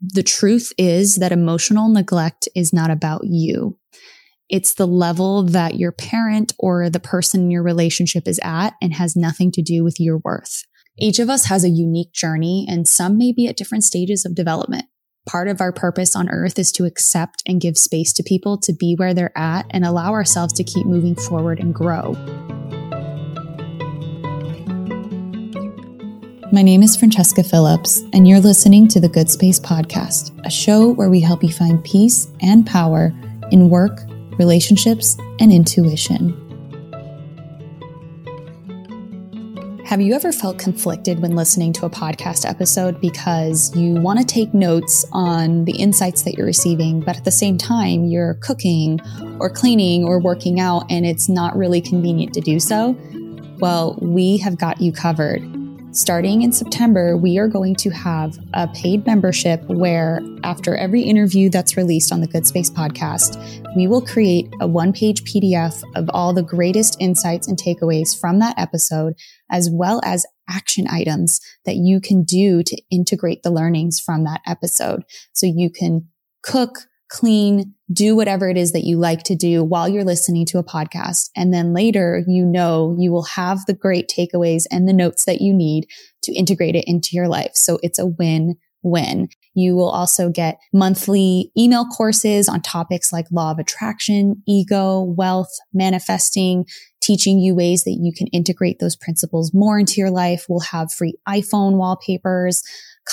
The truth is that emotional neglect is not about you. It's the level that your parent or the person in your relationship is at and has nothing to do with your worth. Each of us has a unique journey and some may be at different stages of development. Part of our purpose on earth is to accept and give space to people to be where they're at and allow ourselves to keep moving forward and grow. My name is Francesca Phillips, and you're listening to the Good Space Podcast, a show where we help you find peace and power in work, relationships, and intuition. Have you ever felt conflicted when listening to a podcast episode because you want to take notes on the insights that you're receiving, but at the same time, you're cooking or cleaning or working out and it's not really convenient to do so? Well, we have got you covered. Starting in September, we are going to have a paid membership where, after every interview that's released on the Good Space podcast, we will create a one page PDF of all the greatest insights and takeaways from that episode, as well as action items that you can do to integrate the learnings from that episode. So you can cook, clean, do whatever it is that you like to do while you're listening to a podcast. And then later, you know, you will have the great takeaways and the notes that you need to integrate it into your life. So it's a win win. You will also get monthly email courses on topics like law of attraction, ego, wealth, manifesting, teaching you ways that you can integrate those principles more into your life. We'll have free iPhone wallpapers,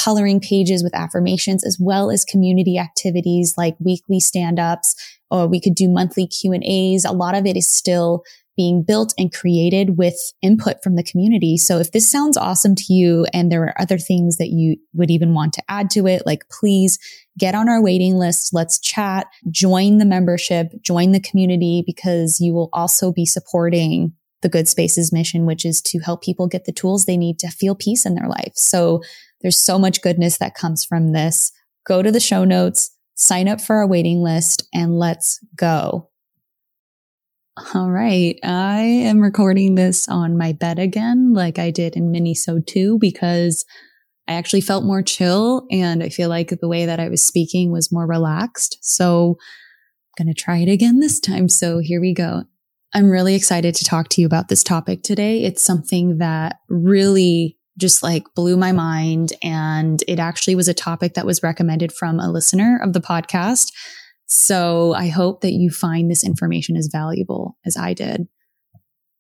coloring pages with affirmations, as well as community activities like weekly stand-ups, or we could do monthly Q and A's. A lot of it is still being built and created with input from the community. So if this sounds awesome to you and there are other things that you would even want to add to it, like please get on our waiting list. Let's chat, join the membership, join the community because you will also be supporting the Good Spaces mission, which is to help people get the tools they need to feel peace in their life. So there's so much goodness that comes from this. Go to the show notes, sign up for our waiting list, and let's go. All right. I am recording this on my bed again, like I did in Minisode 2, because I actually felt more chill and I feel like the way that I was speaking was more relaxed. So I'm going to try it again this time. So here we go. I'm really excited to talk to you about this topic today. It's something that really just like blew my mind. And it actually was a topic that was recommended from a listener of the podcast. So I hope that you find this information as valuable as I did.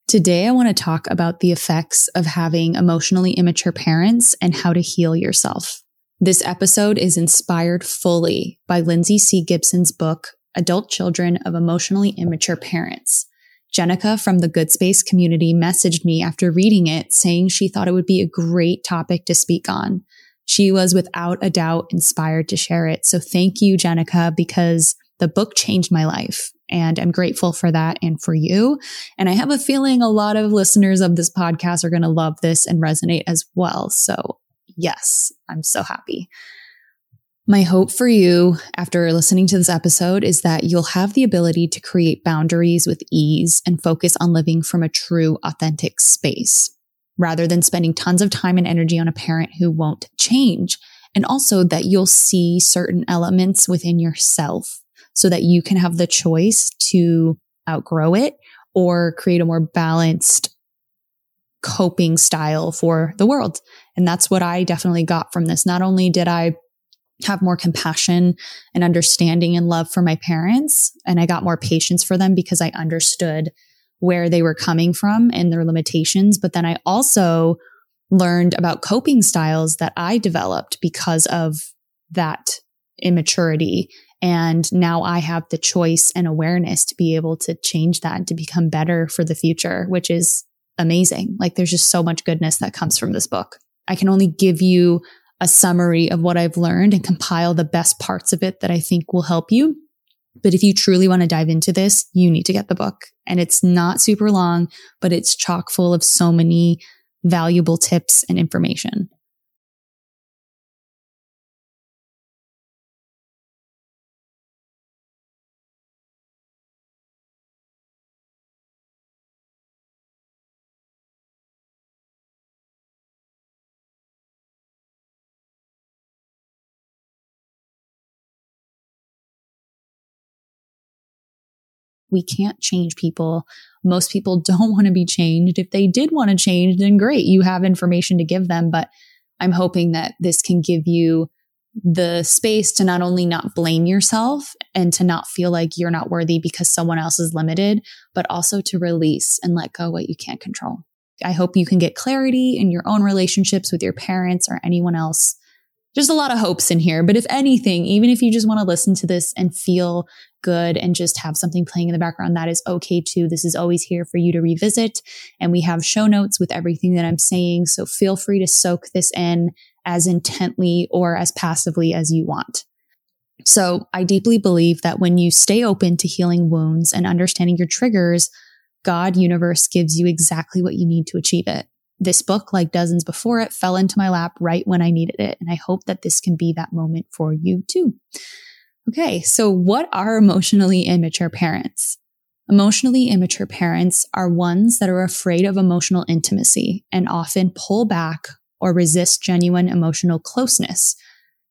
Today, I want to talk about the effects of having emotionally immature parents and how to heal yourself. This episode is inspired fully by Lindsay C. Gibson's book, Adult Children of Emotionally Immature Parents. Jenica from the Good Space community messaged me after reading it saying she thought it would be a great topic to speak on. She was without a doubt inspired to share it. So thank you, Jenica, because the book changed my life and I'm grateful for that and for you. And I have a feeling a lot of listeners of this podcast are going to love this and resonate as well. So yes, I'm so happy. My hope for you after listening to this episode is that you'll have the ability to create boundaries with ease and focus on living from a true, authentic space rather than spending tons of time and energy on a parent who won't change. And also that you'll see certain elements within yourself so that you can have the choice to outgrow it or create a more balanced coping style for the world. And that's what I definitely got from this. Not only did I have more compassion and understanding and love for my parents. And I got more patience for them because I understood where they were coming from and their limitations. But then I also learned about coping styles that I developed because of that immaturity. And now I have the choice and awareness to be able to change that and to become better for the future, which is amazing. Like there's just so much goodness that comes from this book. I can only give you a summary of what I've learned and compile the best parts of it that I think will help you. But if you truly want to dive into this, you need to get the book. And it's not super long, but it's chock full of so many valuable tips and information. We can't change people. Most people don't want to be changed. If they did want to change, then great. You have information to give them. But I'm hoping that this can give you the space to not only not blame yourself and to not feel like you're not worthy because someone else is limited, but also to release and let go what you can't control. I hope you can get clarity in your own relationships with your parents or anyone else. There's a lot of hopes in here. But if anything, even if you just want to listen to this and feel good and just have something playing in the background, that is okay too. This is always here for you to revisit. And we have show notes with everything that I'm saying. So feel free to soak this in as intently or as passively as you want. So I deeply believe that when you stay open to healing wounds and understanding your triggers, God universe gives you exactly what you need to achieve it. This book, like dozens before it, fell into my lap right when I needed it. And I hope that this can be that moment for you too. Okay. So what are emotionally immature parents? Emotionally immature parents are ones that are afraid of emotional intimacy and often pull back or resist genuine emotional closeness.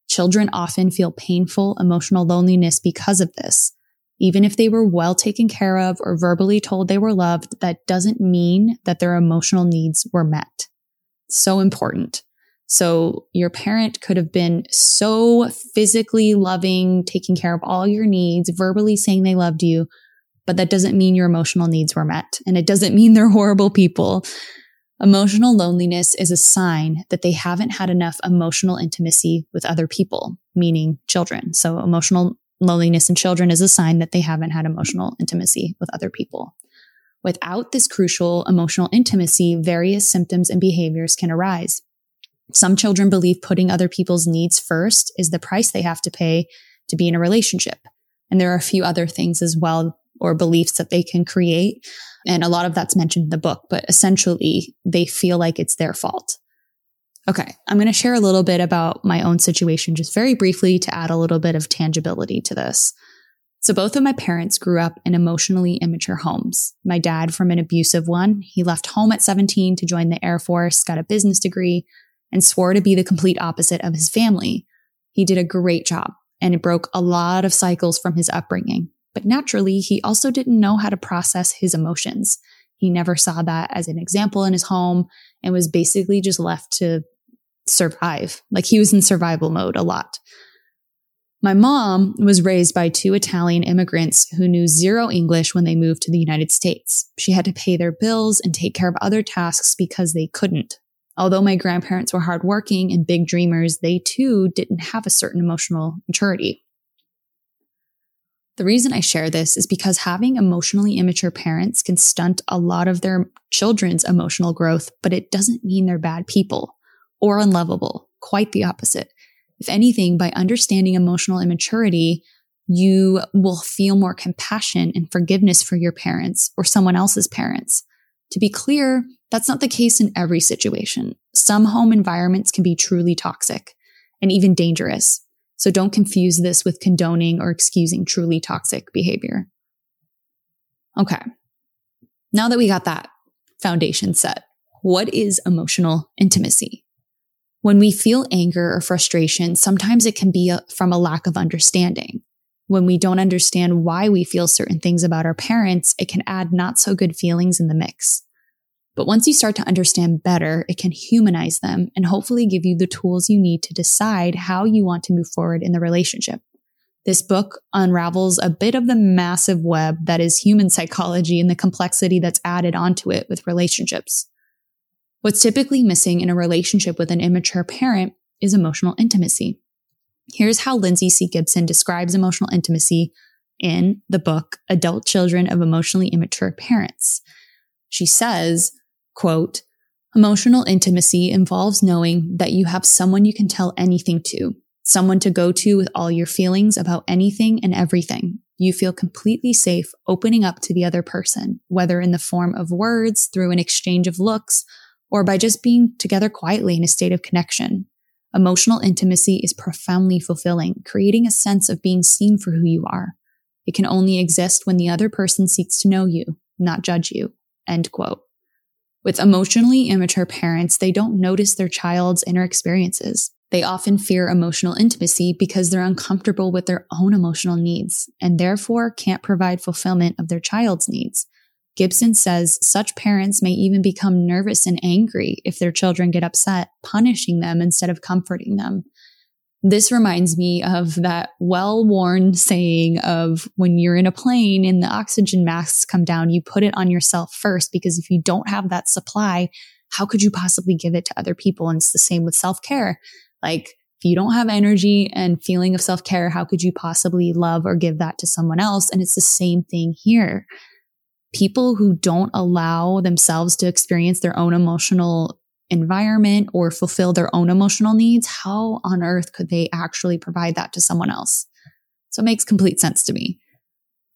Children often feel painful emotional loneliness because of this. Even if they were well taken care of or verbally told they were loved, that doesn't mean that their emotional needs were met. So important. So your parent could have been so physically loving, taking care of all your needs, verbally saying they loved you, but that doesn't mean your emotional needs were met. And it doesn't mean they're horrible people. Emotional loneliness is a sign that they haven't had enough emotional intimacy with other people, meaning children. So emotional loneliness in children is a sign that they haven't had emotional intimacy with other people. Without this crucial emotional intimacy, various symptoms and behaviors can arise. Some children believe putting other people's needs first is the price they have to pay to be in a relationship. And there are a few other things as well or beliefs that they can create and a lot of that's mentioned in the book, but essentially they feel like it's their fault. Okay, I'm going to share a little bit about my own situation just very briefly to add a little bit of tangibility to this. So, both of my parents grew up in emotionally immature homes. My dad from an abusive one. He left home at 17 to join the Air Force, got a business degree, and swore to be the complete opposite of his family. He did a great job, and it broke a lot of cycles from his upbringing. But naturally, he also didn't know how to process his emotions. He never saw that as an example in his home and was basically just left to survive. Like he was in survival mode a lot. My mom was raised by two Italian immigrants who knew zero English when they moved to the United States. She had to pay their bills and take care of other tasks because they couldn't. Although my grandparents were hardworking and big dreamers, they too didn't have a certain emotional maturity. The reason I share this is because having emotionally immature parents can stunt a lot of their children's emotional growth, but it doesn't mean they're bad people or unlovable. Quite the opposite. If anything, by understanding emotional immaturity, you will feel more compassion and forgiveness for your parents or someone else's parents. To be clear, that's not the case in every situation. Some home environments can be truly toxic and even dangerous. So don't confuse this with condoning or excusing truly toxic behavior. Okay. Now that we got that foundation set, what is emotional intimacy? When we feel anger or frustration, sometimes it can be a, from a lack of understanding. When we don't understand why we feel certain things about our parents, it can add not so good feelings in the mix. But once you start to understand better, it can humanize them and hopefully give you the tools you need to decide how you want to move forward in the relationship. This book unravels a bit of the massive web that is human psychology and the complexity that's added onto it with relationships. What's typically missing in a relationship with an immature parent is emotional intimacy. Here's how Lindsay C. Gibson describes emotional intimacy in the book Adult Children of Emotionally Immature Parents. She says, Quote, emotional intimacy involves knowing that you have someone you can tell anything to, someone to go to with all your feelings about anything and everything. You feel completely safe opening up to the other person, whether in the form of words, through an exchange of looks, or by just being together quietly in a state of connection. Emotional intimacy is profoundly fulfilling, creating a sense of being seen for who you are. It can only exist when the other person seeks to know you, not judge you. End quote. With emotionally immature parents, they don't notice their child's inner experiences. They often fear emotional intimacy because they're uncomfortable with their own emotional needs and therefore can't provide fulfillment of their child's needs. Gibson says such parents may even become nervous and angry if their children get upset, punishing them instead of comforting them. This reminds me of that well worn saying of when you're in a plane and the oxygen masks come down, you put it on yourself first because if you don't have that supply, how could you possibly give it to other people? And it's the same with self care. Like, if you don't have energy and feeling of self care, how could you possibly love or give that to someone else? And it's the same thing here. People who don't allow themselves to experience their own emotional environment or fulfill their own emotional needs, how on earth could they actually provide that to someone else? So it makes complete sense to me.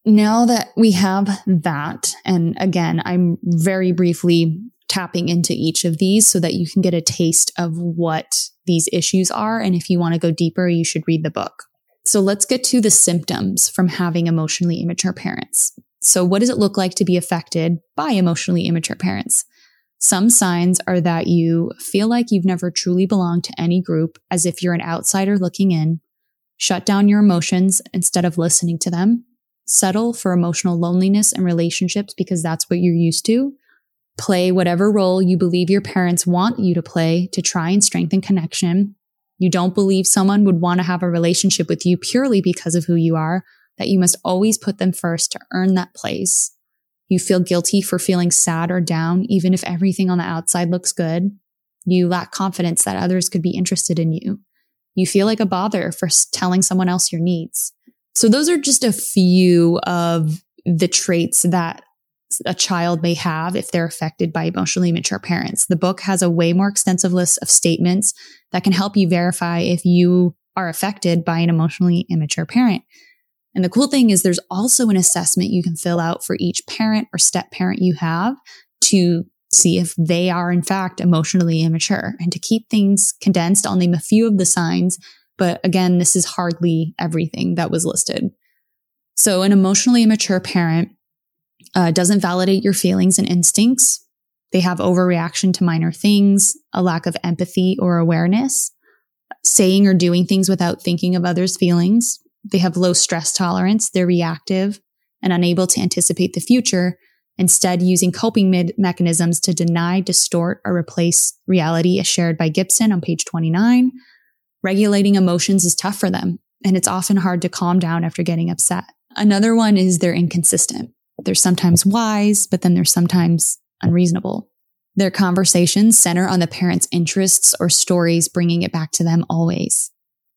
Now that we have that, and again, I'm very briefly tapping into each of these so that you can get a taste of what these issues are. And if you want to go deeper, you should read the book. So let's get to the symptoms from having emotionally immature parents. So what does it look like to be affected by emotionally immature parents? Some signs are that you feel like you've never truly belonged to any group as if you're an outsider looking in, shut down your emotions instead of listening to them, settle for emotional loneliness in relationships because that's what you're used to, Play whatever role you believe your parents want you to play to try and strengthen connection. You don't believe someone would want to have a relationship with you purely because of who you are, that you must always put them first to earn that place. You feel guilty for feeling sad or down, even if everything on the outside looks good. You lack confidence that others could be interested in you. You feel like a bother for telling someone else your needs. So those are just a few of the traits that a child may have if they're affected by emotionally immature parents. The book has a way more extensive list of statements that can help you verify if you are affected by an emotionally immature parent. And the cool thing is there's also an assessment you can fill out for each parent or step parent you have to see if they are in fact emotionally immature and to keep things condensed. I'll name a few of the signs, but again, this is hardly everything that was listed. So an emotionally immature parent uh, doesn't validate your feelings and instincts. They have overreaction to minor things, a lack of empathy or awareness, saying or doing things without thinking of others' feelings. They have low stress tolerance. They're reactive and unable to anticipate the future, instead using coping me- mechanisms to deny, distort, or replace reality as shared by Gibson on page 29. Regulating emotions is tough for them, and it's often hard to calm down after getting upset. Another one is they're inconsistent. They're sometimes wise, but then they're sometimes unreasonable. Their conversations center on the parent's interests or stories, bringing it back to them always.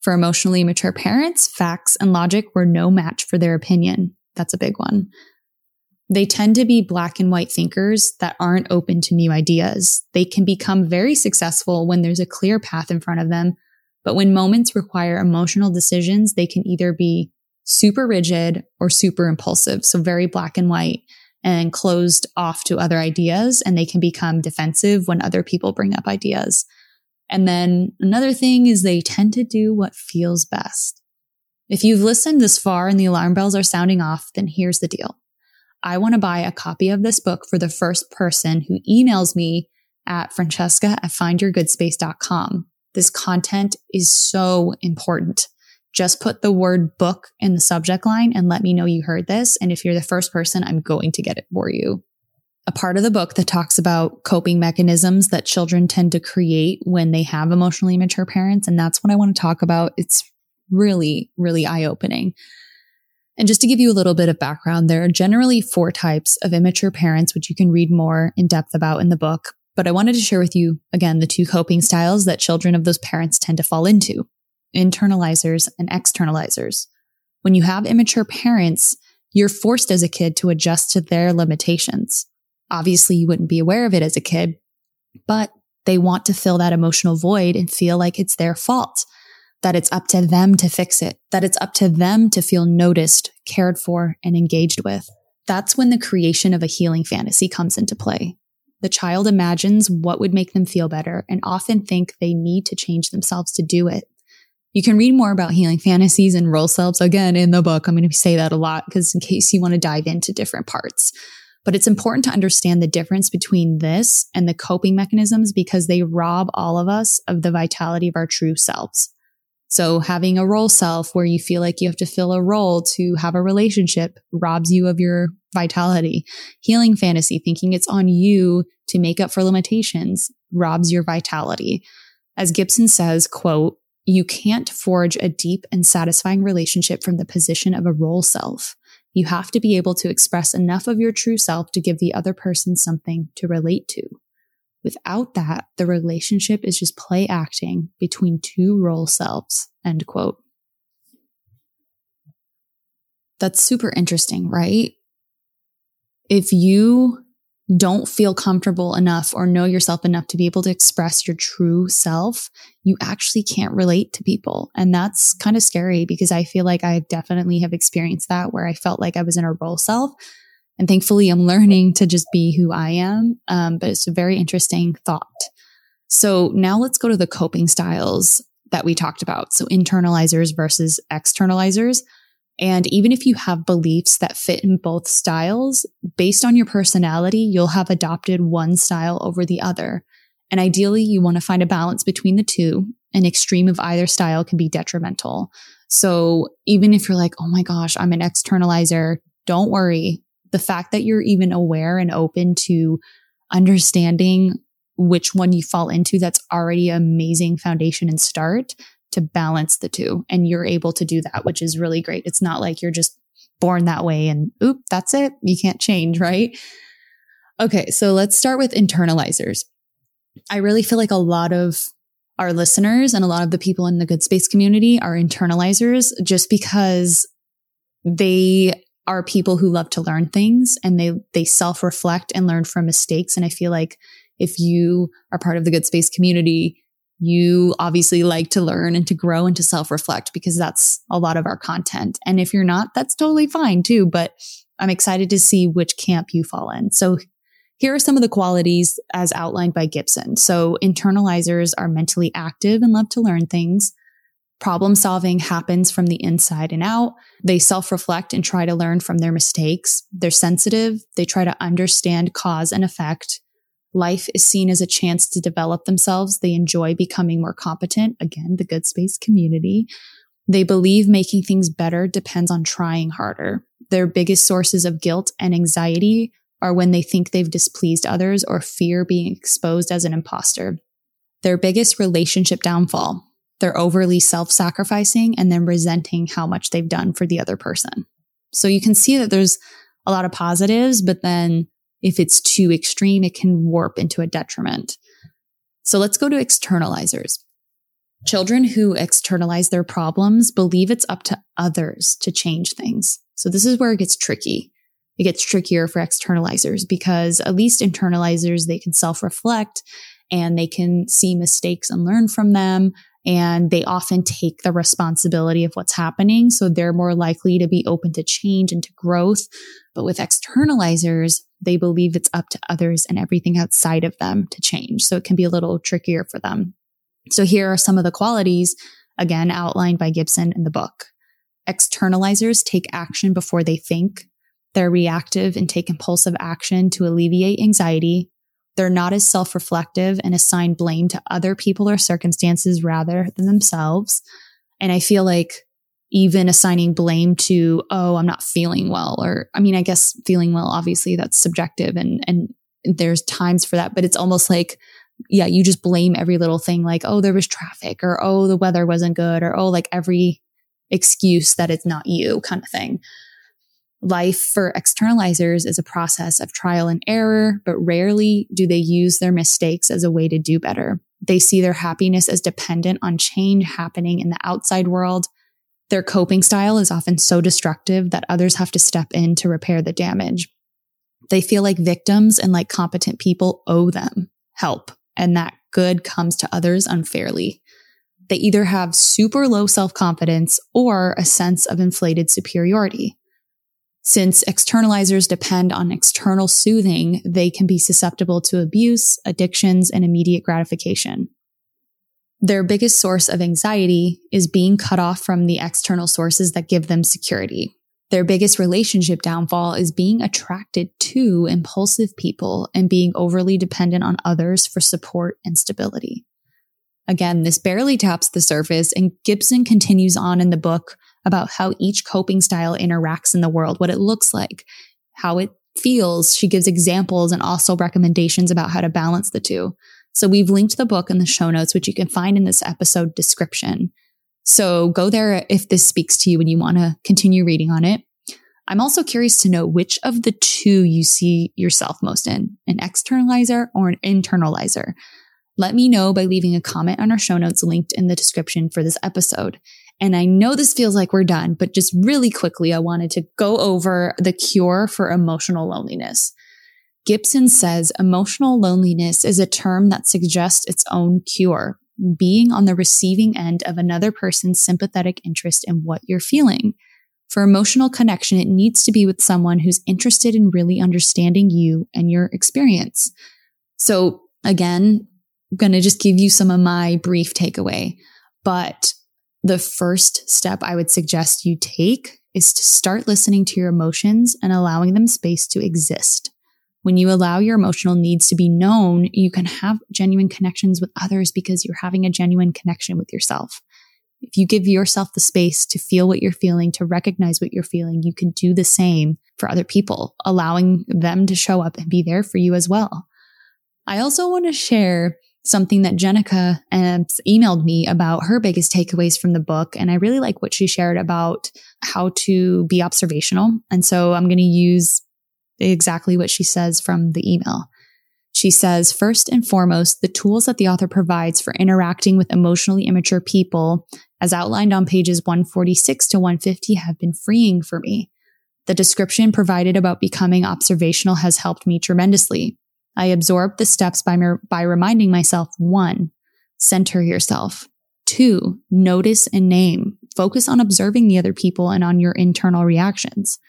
For emotionally mature parents, facts and logic were no match for their opinion. That's a big one. They tend to be black and white thinkers that aren't open to new ideas. They can become very successful when there's a clear path in front of them, but when moments require emotional decisions, they can either be super rigid or super impulsive. So very black and white and closed off to other ideas. And they can become defensive when other people bring up ideas. And then another thing is they tend to do what feels best. If you've listened this far and the alarm bells are sounding off, then here's the deal. I want to buy a copy of this book for the first person who emails me at francesca at findyourgoodspace.com. This content is so important just put the word book in the subject line and let me know you heard this. And if you're the first person, I'm going to get it for you. A part of the book that talks about coping mechanisms that children tend to create when they have emotionally mature parents. And that's what I want to talk about. It's really, really eye opening. And just to give you a little bit of background, there are generally four types of immature parents, which you can read more in depth about in the book. But I wanted to share with you again the two coping styles that children of those parents tend to fall into internalizers and externalizers. When you have immature parents, you're forced as a kid to adjust to their limitations. Obviously, you wouldn't be aware of it as a kid, but they want to fill that emotional void and feel like it's their fault, that it's up to them to fix it, that it's up to them to feel noticed, cared for, and engaged with. That's when the creation of a healing fantasy comes into play. The child imagines what would make them feel better and often think they need to change themselves to do it. You can read more about healing fantasies and role selves again in the book. I'm going to say that a lot because in case you want to dive into different parts. But it's important to understand the difference between this and the coping mechanisms because they rob all of us of the vitality of our true selves. So having a role self where you feel like you have to fill a role to have a relationship robs you of your vitality. Healing fantasy, thinking it's on you to make up for limitations robs your vitality. As Gibson says, quote, you can't forge a deep and satisfying relationship from the position of a role self. You have to be able to express enough of your true self to give the other person something to relate to. Without that, the relationship is just play acting between two role selves. End quote. That's super interesting, right? If you don't feel comfortable enough or know yourself enough to be able to express your true self, you actually can't relate to people. And that's kind of scary because I feel like I definitely have experienced that where I felt like I was in a role self. And thankfully, I'm learning to just be who I am. Um, but it's a very interesting thought. So now let's go to the coping styles that we talked about. So internalizers versus externalizers. And even if you have beliefs that fit in both styles, based on your personality, you'll have adopted one style over the other. And ideally, you want to find a balance between the two. An extreme of either style can be detrimental. So even if you're like, oh my gosh, I'm an externalizer, don't worry. The fact that you're even aware and open to understanding which one you fall into, that's already an amazing foundation and start to balance the two. And you're able to do that, which is really great. It's not like you're just born that way and oop, that's it. You can't change, right? Okay. So let's start with internalizers. I really feel like a lot of our listeners and a lot of the people in the good space community are internalizers just because they are people who love to learn things and they they self-reflect and learn from mistakes and I feel like if you are part of the good space community you obviously like to learn and to grow and to self reflect because that's a lot of our content. And if you're not, that's totally fine too. But I'm excited to see which camp you fall in. So here are some of the qualities as outlined by Gibson. So internalizers are mentally active and love to learn things. Problem solving happens from the inside and out. They self reflect and try to learn from their mistakes. They're sensitive. They try to understand cause and effect. Life is seen as a chance to develop themselves. They enjoy becoming more competent. Again, the good space community. They believe making things better depends on trying harder. Their biggest sources of guilt and anxiety are when they think they've displeased others or fear being exposed as an imposter. Their biggest relationship downfall. They're overly self sacrificing and then resenting how much they've done for the other person. So you can see that there's a lot of positives, but then if it's too extreme, it can warp into a detriment. So let's go to externalizers. Children who externalize their problems believe it's up to others to change things. So this is where it gets tricky. It gets trickier for externalizers because at least internalizers, they can self reflect and they can see mistakes and learn from them. And they often take the responsibility of what's happening. So they're more likely to be open to change and to growth. But with externalizers, they believe it's up to others and everything outside of them to change. So it can be a little trickier for them. So here are some of the qualities, again, outlined by Gibson in the book. Externalizers take action before they think. They're reactive and take impulsive action to alleviate anxiety. They're not as self reflective and assign blame to other people or circumstances rather than themselves. And I feel like even assigning blame to, oh, I'm not feeling well. Or, I mean, I guess feeling well, obviously that's subjective and, and there's times for that, but it's almost like, yeah, you just blame every little thing like, oh, there was traffic or, oh, the weather wasn't good or, oh, like every excuse that it's not you kind of thing. Life for externalizers is a process of trial and error, but rarely do they use their mistakes as a way to do better. They see their happiness as dependent on change happening in the outside world their coping style is often so destructive that others have to step in to repair the damage. They feel like victims and like competent people owe them help, and that good comes to others unfairly. They either have super low self confidence or a sense of inflated superiority. Since externalizers depend on external soothing, they can be susceptible to abuse, addictions, and immediate gratification. Their biggest source of anxiety is being cut off from the external sources that give them security. Their biggest relationship downfall is being attracted to impulsive people and being overly dependent on others for support and stability. Again, this barely taps the surface, and Gibson continues on in the book about how each coping style interacts in the world, what it looks like, how it feels. She gives examples and also recommendations about how to balance the two. So we've linked the book in the show notes, which you can find in this episode description. So go there if this speaks to you and you want to continue reading on it. I'm also curious to know which of the two you see yourself most in, an externalizer or an internalizer. Let me know by leaving a comment on our show notes linked in the description for this episode. And I know this feels like we're done, but just really quickly, I wanted to go over the cure for emotional loneliness. Gibson says emotional loneliness is a term that suggests its own cure, being on the receiving end of another person's sympathetic interest in what you're feeling. For emotional connection, it needs to be with someone who's interested in really understanding you and your experience. So again, I'm going to just give you some of my brief takeaway, but the first step I would suggest you take is to start listening to your emotions and allowing them space to exist. When you allow your emotional needs to be known, you can have genuine connections with others because you're having a genuine connection with yourself. If you give yourself the space to feel what you're feeling, to recognize what you're feeling, you can do the same for other people, allowing them to show up and be there for you as well. I also want to share something that Jenica uh, emailed me about her biggest takeaways from the book. And I really like what she shared about how to be observational. And so I'm going to use exactly what she says from the email. She says, first and foremost, the tools that the author provides for interacting with emotionally immature people, as outlined on pages 146 to 150, have been freeing for me. The description provided about becoming observational has helped me tremendously. I absorb the steps by, by reminding myself one, center yourself. Two, notice and name. Focus on observing the other people and on your internal reactions.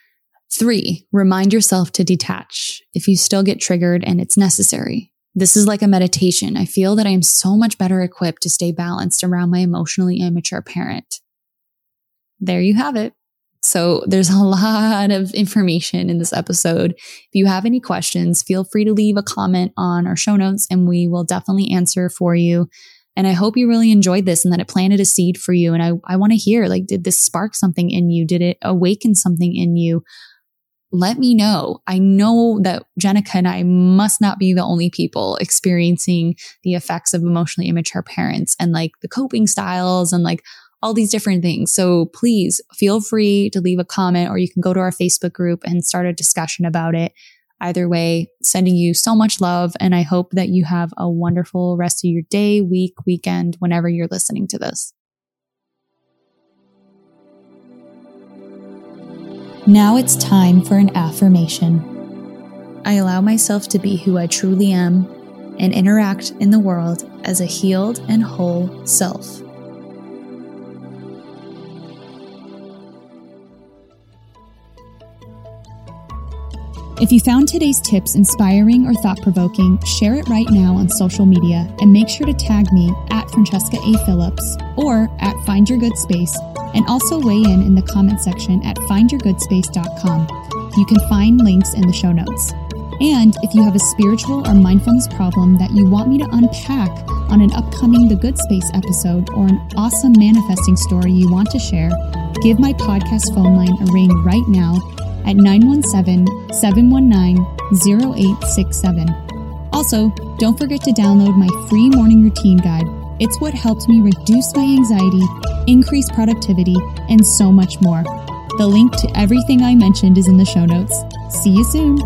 Three, remind yourself to detach if you still get triggered and it's necessary. This is like a meditation. I feel that I am so much better equipped to stay balanced around my emotionally immature parent. There you have it. So there's a lot of information in this episode. If you have any questions, feel free to leave a comment on our show notes and we will definitely answer for you. And I hope you really enjoyed this and that it planted a seed for you. And I, I want to hear, like, did this spark something in you? Did it awaken something in you? Let me know. I know that Jenica and I must not be the only people experiencing the effects of emotionally immature parents and like the coping styles and like all these different things. So please feel free to leave a comment or you can go to our Facebook group and start a discussion about it. Either way, sending you so much love. And I hope that you have a wonderful rest of your day, week, weekend, whenever you're listening to this. Now it's time for an affirmation. I allow myself to be who I truly am and interact in the world as a healed and whole self. If you found today's tips inspiring or thought provoking, share it right now on social media and make sure to tag me at Francesca A. Phillips or at Find Your Good Space and also weigh in in the comment section at findyourgoodspace.com. You can find links in the show notes. And if you have a spiritual or mindfulness problem that you want me to unpack on an upcoming The Good Space episode or an awesome manifesting story you want to share, give my podcast phone line a ring right now at 917 719 0867. Also, don't forget to download my free morning routine guide. It's what helps me reduce my anxiety, increase productivity, and so much more. The link to everything I mentioned is in the show notes. See you soon.